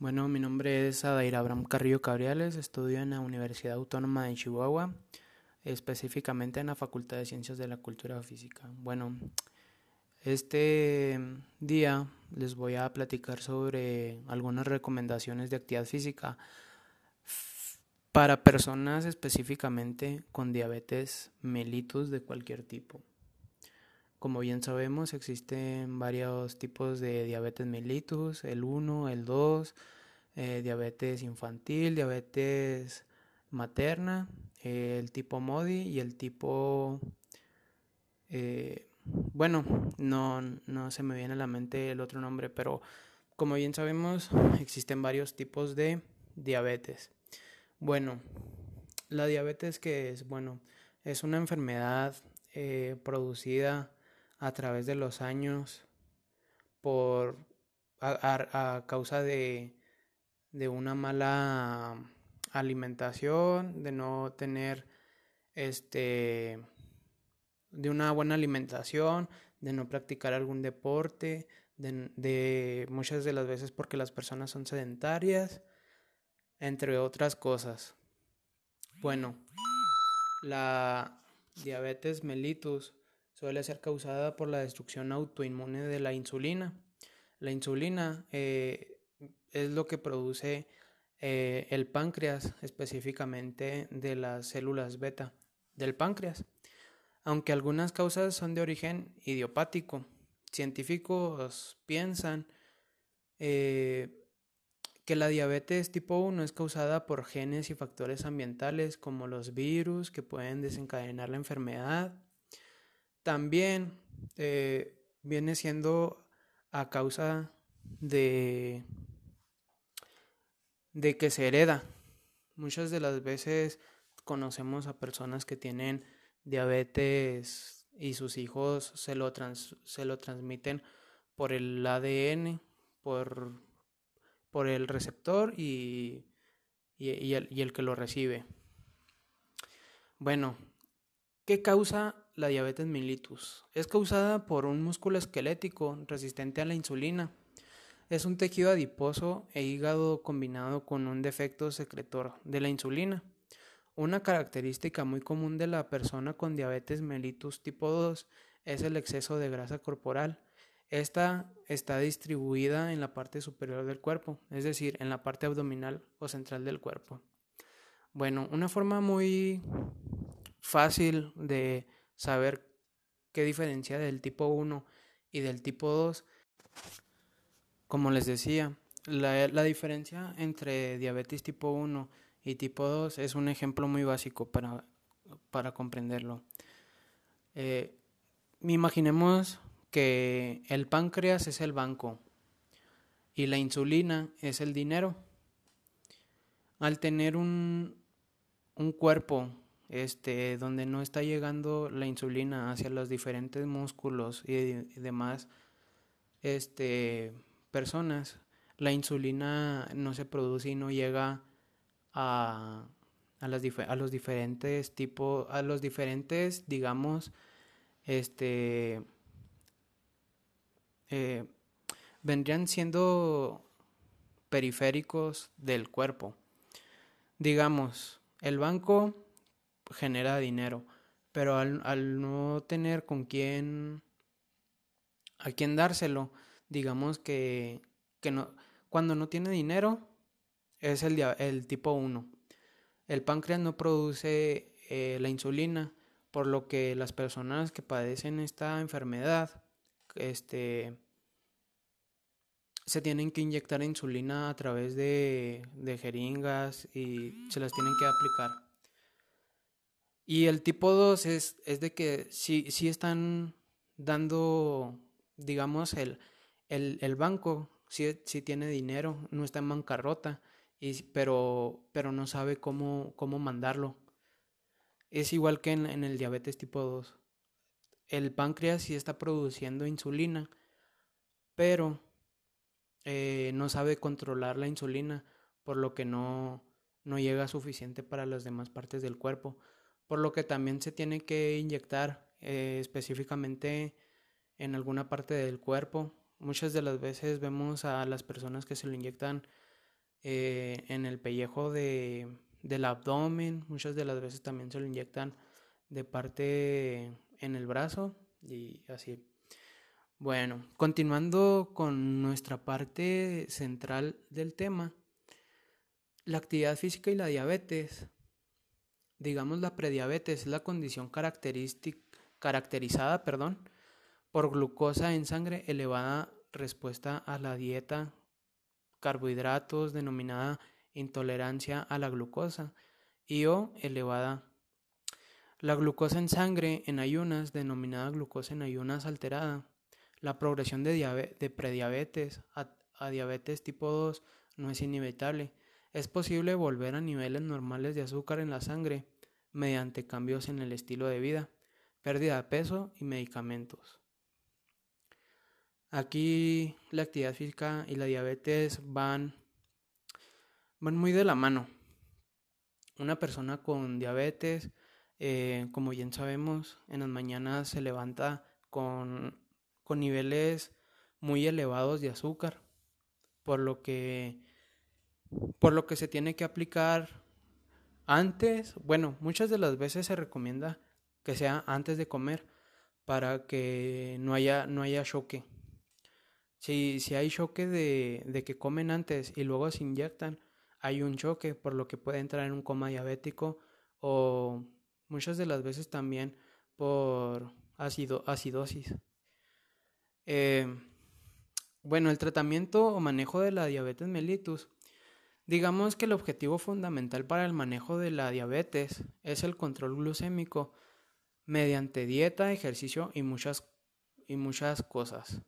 Bueno, mi nombre es Adair Abraham Carrillo Cabriales, estudio en la Universidad Autónoma de Chihuahua, específicamente en la Facultad de Ciencias de la Cultura Física. Bueno, este día les voy a platicar sobre algunas recomendaciones de actividad física para personas específicamente con diabetes mellitus de cualquier tipo. Como bien sabemos, existen varios tipos de diabetes mellitus, el 1, el 2, eh, diabetes infantil, diabetes materna, el tipo MODI y el tipo... Eh, bueno, no, no se me viene a la mente el otro nombre, pero como bien sabemos, existen varios tipos de diabetes. Bueno, la diabetes que es, bueno, es una enfermedad eh, producida a través de los años por a, causa de, de, una mala alimentación, de no tener este de una buena alimentación, de no practicar algún deporte, de, muchas de las veces porque las personas son sedentarias, entre otras cosas. Bueno, la diabetes mellitus suele ser causada por la destrucción autoinmune de la insulina. La insulina eh, es lo que produce eh, el páncreas, específicamente de las células beta del páncreas. Aunque algunas causas son de origen idiopático, científicos piensan eh, que la diabetes tipo 1 es causada por genes y factores ambientales como los virus que pueden desencadenar la enfermedad, también eh, viene siendo a causa de, de que se hereda. Muchas de las veces conocemos a personas que tienen diabetes y sus hijos se lo, se lo transmiten por el ADN, por, por el receptor y, y, el, y el que lo recibe. Bueno, ¿qué causa la diabetes mellitus. Es causada por un músculo esquelético resistente a la insulina. Es un tejido adiposo e hígado combinado con un defecto secretor de la insulina. Una característica muy común de la persona con diabetes mellitus tipo 2 es el exceso de grasa corporal. Esta está distribuida en la parte superior del cuerpo, es decir, en la parte abdominal o central del cuerpo. Bueno, una forma muy fácil de saber qué diferencia del tipo 1 y del tipo 2. Como les decía, la, diferencia entre diabetes tipo 1 y tipo 2 es un ejemplo muy básico para, para comprenderlo. Eh, imaginemos que el páncreas es el banco y la insulina es el dinero. Al tener un, un cuerpo este, donde no está llegando la insulina hacia los diferentes músculos y, demás este, personas, la insulina no se produce y no llega a, a, los diferentes tipos, a los diferentes, digamos, este, eh, vendrían siendo periféricos del cuerpo. Digamos, el banco genera dinero, pero al, no tener con quién, a quién dárselo, digamos que, que no, cuando no tiene dinero es el, el tipo 1. El páncreas no produce eh, la insulina, por lo que las personas que padecen esta enfermedad, este, se tienen que inyectar insulina a través de, de jeringas y se las tienen que aplicar. Y el tipo 2 es, es de que sí, sí están dando, digamos, el, el, el banco, sí, tiene dinero, no está en bancarrota, y, pero, pero no sabe cómo, cómo mandarlo. Es igual que en, el diabetes tipo 2. El páncreas sí está produciendo insulina, pero eh, no sabe controlar la insulina, por lo que no, no llega suficiente para las demás partes del cuerpo por lo que también se tiene que inyectar eh, específicamente en alguna parte del cuerpo. Muchas de las veces vemos a las personas que se lo inyectan eh, en el pellejo de, del abdomen, muchas de las veces también se lo inyectan de parte en el brazo y así. Bueno, continuando con nuestra parte central del tema, la actividad física y la diabetes. Digamos la prediabetes es la condición caracterizada perdón, por glucosa en sangre elevada respuesta a la dieta, carbohidratos denominada intolerancia a la glucosa y o elevada. La glucosa en sangre en ayunas denominada glucosa en ayunas alterada la progresión de, prediabetes a, diabetes tipo 2 no es inevitable. Es posible volver a niveles normales de azúcar en la sangre mediante cambios en el estilo de vida, pérdida de peso y medicamentos. Aquí la actividad física y la diabetes van, van muy de la mano. Una persona con diabetes, eh, como bien sabemos, en las mañanas se levanta con con niveles muy elevados de azúcar, por lo que por lo que se tiene que aplicar antes, bueno, muchas de las veces se recomienda que sea antes de comer para que no haya no haya choque. Si, si hay choque de, de que comen antes y luego se inyectan, hay un choque, por lo que puede entrar en un coma diabético o muchas de las veces también por ácido, acidosis. Eh, bueno, el tratamiento o manejo de la diabetes mellitus. Digamos que el objetivo fundamental para el manejo de la diabetes es el control glucémico mediante dieta, ejercicio y muchas, y muchas cosas.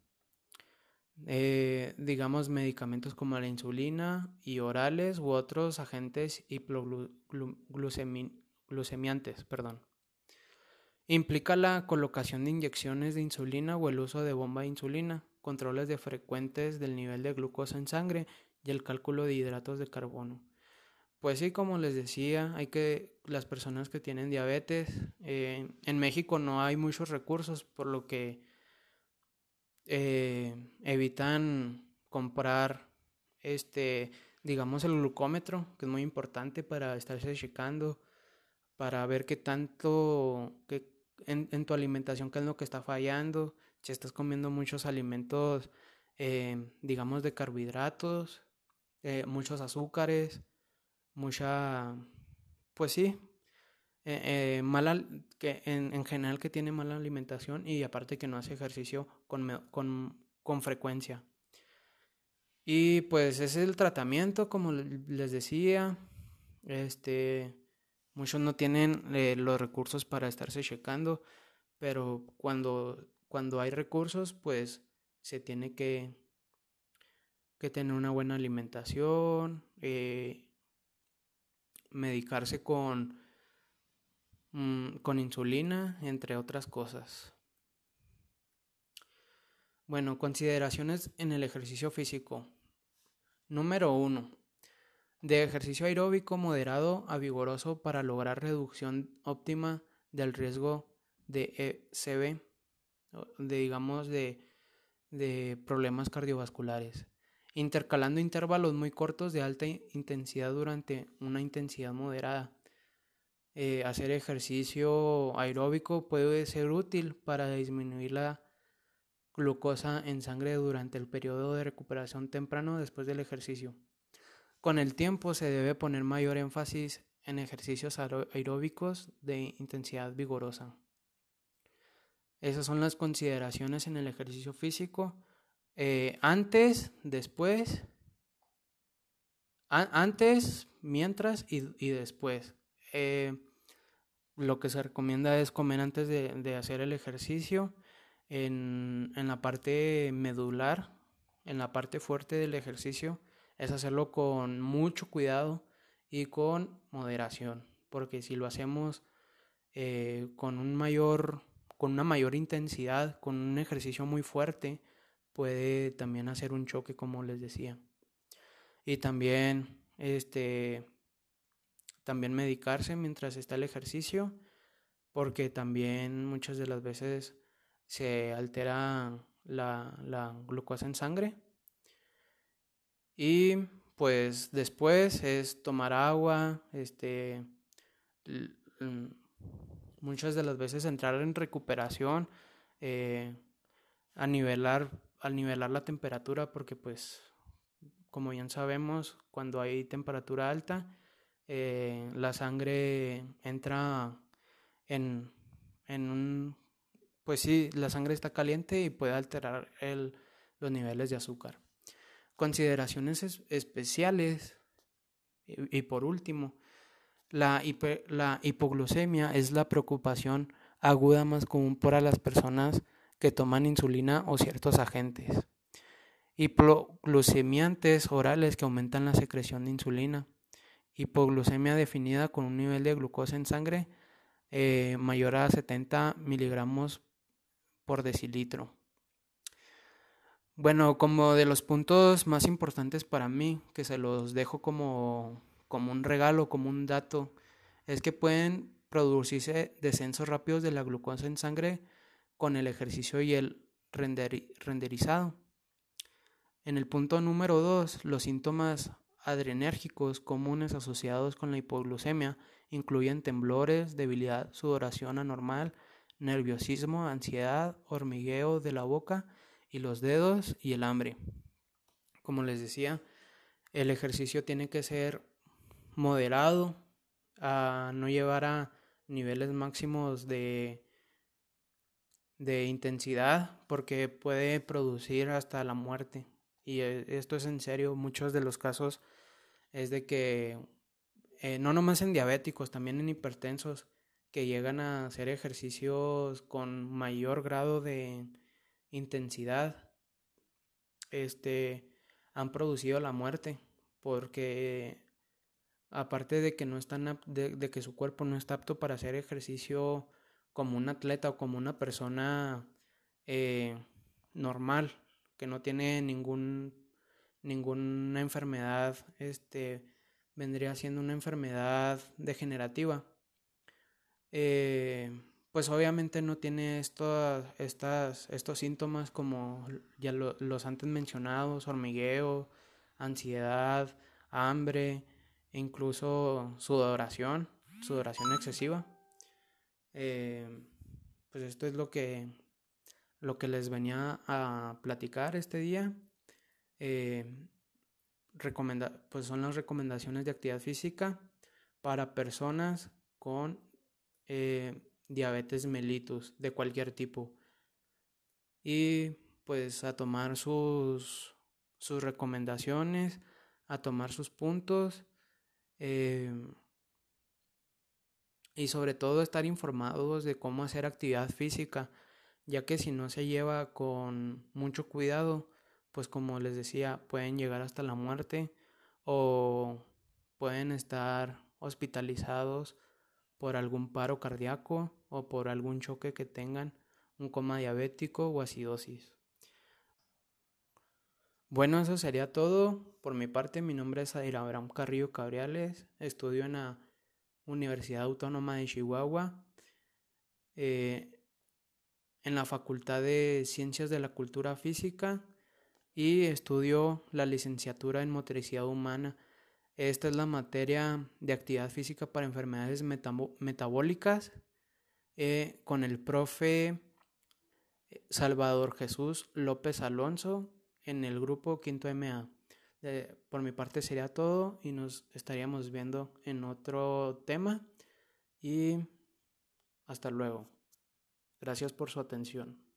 Eh, digamos medicamentos como la insulina y orales u otros agentes hipoglucemiantes, perdón. Implica la colocación de inyecciones de insulina o el uso de bomba de insulina, controles de frecuentes del nivel de glucosa en sangre y el cálculo de hidratos de carbono. Pues sí, como les decía, hay que las personas que tienen diabetes, eh, en México no hay muchos recursos, por lo que eh, evitan comprar este, digamos, el glucómetro, que es muy importante para estarse checando, para ver qué tanto, qué, en, tu alimentación qué es lo que está fallando, si estás comiendo muchos alimentos, eh, digamos, de carbohidratos, eh, muchos azúcares, mucha, pues sí, eh, mala, que en, general que tiene mala alimentación y aparte que no hace ejercicio con, con, con frecuencia. Y pues ese es el tratamiento, como les decía, este, Muchos no tienen eh, los recursos para estarse checando, pero cuando, cuando hay recursos, pues se tiene que, que tener una buena alimentación, eh, medicarse con, mm, con insulina, entre otras cosas. Bueno, consideraciones en el ejercicio físico. Número uno de ejercicio aeróbico moderado a vigoroso para lograr reducción óptima del riesgo de ECB, de digamos de, problemas cardiovasculares, intercalando intervalos muy cortos de alta intensidad durante una intensidad moderada. Eh, hacer ejercicio aeróbico puede ser útil para disminuir la glucosa en sangre durante el periodo de recuperación temprano después del ejercicio. Con el tiempo se debe poner mayor énfasis en ejercicios aeróbicos de intensidad vigorosa. Esas son las consideraciones en el ejercicio físico. Eh, antes, después, antes, mientras y, después. Eh, lo que se recomienda es comer antes de, hacer el ejercicio. en, la parte medular, en la parte fuerte del ejercicio, es hacerlo con mucho cuidado y con moderación, porque si lo hacemos eh, con un mayor, con una mayor intensidad, con un ejercicio muy fuerte, puede también hacer un choque, como les decía. Y también, este, también medicarse mientras está el ejercicio, porque también muchas de las veces se altera la, la glucosa en sangre. Y pues después es tomar agua, este, muchas de las veces entrar en recuperación, eh, a nivelar, al nivelar la temperatura, porque pues, como bien sabemos, cuando hay temperatura alta, eh, la sangre entra en, en un, pues sí, la sangre está caliente y puede alterar el, los niveles de azúcar. Consideraciones especiales. Y, por último, la, la hipoglucemia es la preocupación aguda más común para las personas que toman insulina o ciertos agentes. Hipoglucemiantes orales que aumentan la secreción de insulina. Hipoglucemia definida con un nivel de glucosa en sangre eh, mayor a 70 miligramos por decilitro. Bueno, como de los puntos más importantes para mí, que se los dejo como, como un regalo, como un dato, es que pueden producirse descensos rápidos de la glucosa en sangre con el ejercicio y el renderizado. En el punto número 2, los síntomas adrenérgicos comunes asociados con la hipoglucemia incluyen temblores, debilidad, sudoración anormal, nerviosismo, ansiedad, hormigueo de la boca, y los dedos y el hambre. Como les decía, el ejercicio tiene que ser moderado, a no llevar a niveles máximos de, de intensidad porque puede producir hasta la muerte. Y e, esto es en serio, muchos de los casos es de que eh, no nomás en diabéticos, también en hipertensos que llegan a hacer ejercicios con mayor grado de, intensidad este, han producido la muerte, porque aparte de que no están de, que su cuerpo no está apto para hacer ejercicio como un atleta o como una persona eh, normal, que no tiene ningún ninguna enfermedad, este vendría siendo una enfermedad degenerativa. Eh, pues obviamente no tiene estos, estas, estos síntomas como ya los antes mencionados, hormigueo, ansiedad, hambre, e incluso sudoración, sudoración excesiva. Eh, pues esto es lo que, lo que les venía a platicar este día. Eh, pues son las recomendaciones de actividad física para personas con eh, diabetes mellitus de cualquier tipo. Y pues a tomar sus, sus recomendaciones, a tomar sus puntos em, y sobre todo estar informados de cómo hacer actividad física, ya que si no se lleva con mucho cuidado, pues como les decía, pueden llegar hasta la muerte o pueden estar hospitalizados por algún paro cardíaco o por algún choque que tengan, un coma diabético o acidosis. Bueno, eso sería todo. Por mi parte, mi nombre es Aira Abraham Carrillo Cabriales. Estudio en la Universidad Autónoma de Chihuahua, eh, en la Facultad de Ciencias de la Cultura Física y estudio la licenciatura en Motricidad Humana esta es la materia de actividad física para enfermedades metabólicas eh, con el profe eh, Salvador Jesús López Alonso en el grupo Quinto MA. por mi parte sería todo y nos estaríamos viendo en otro tema y hasta luego. Gracias por su atención.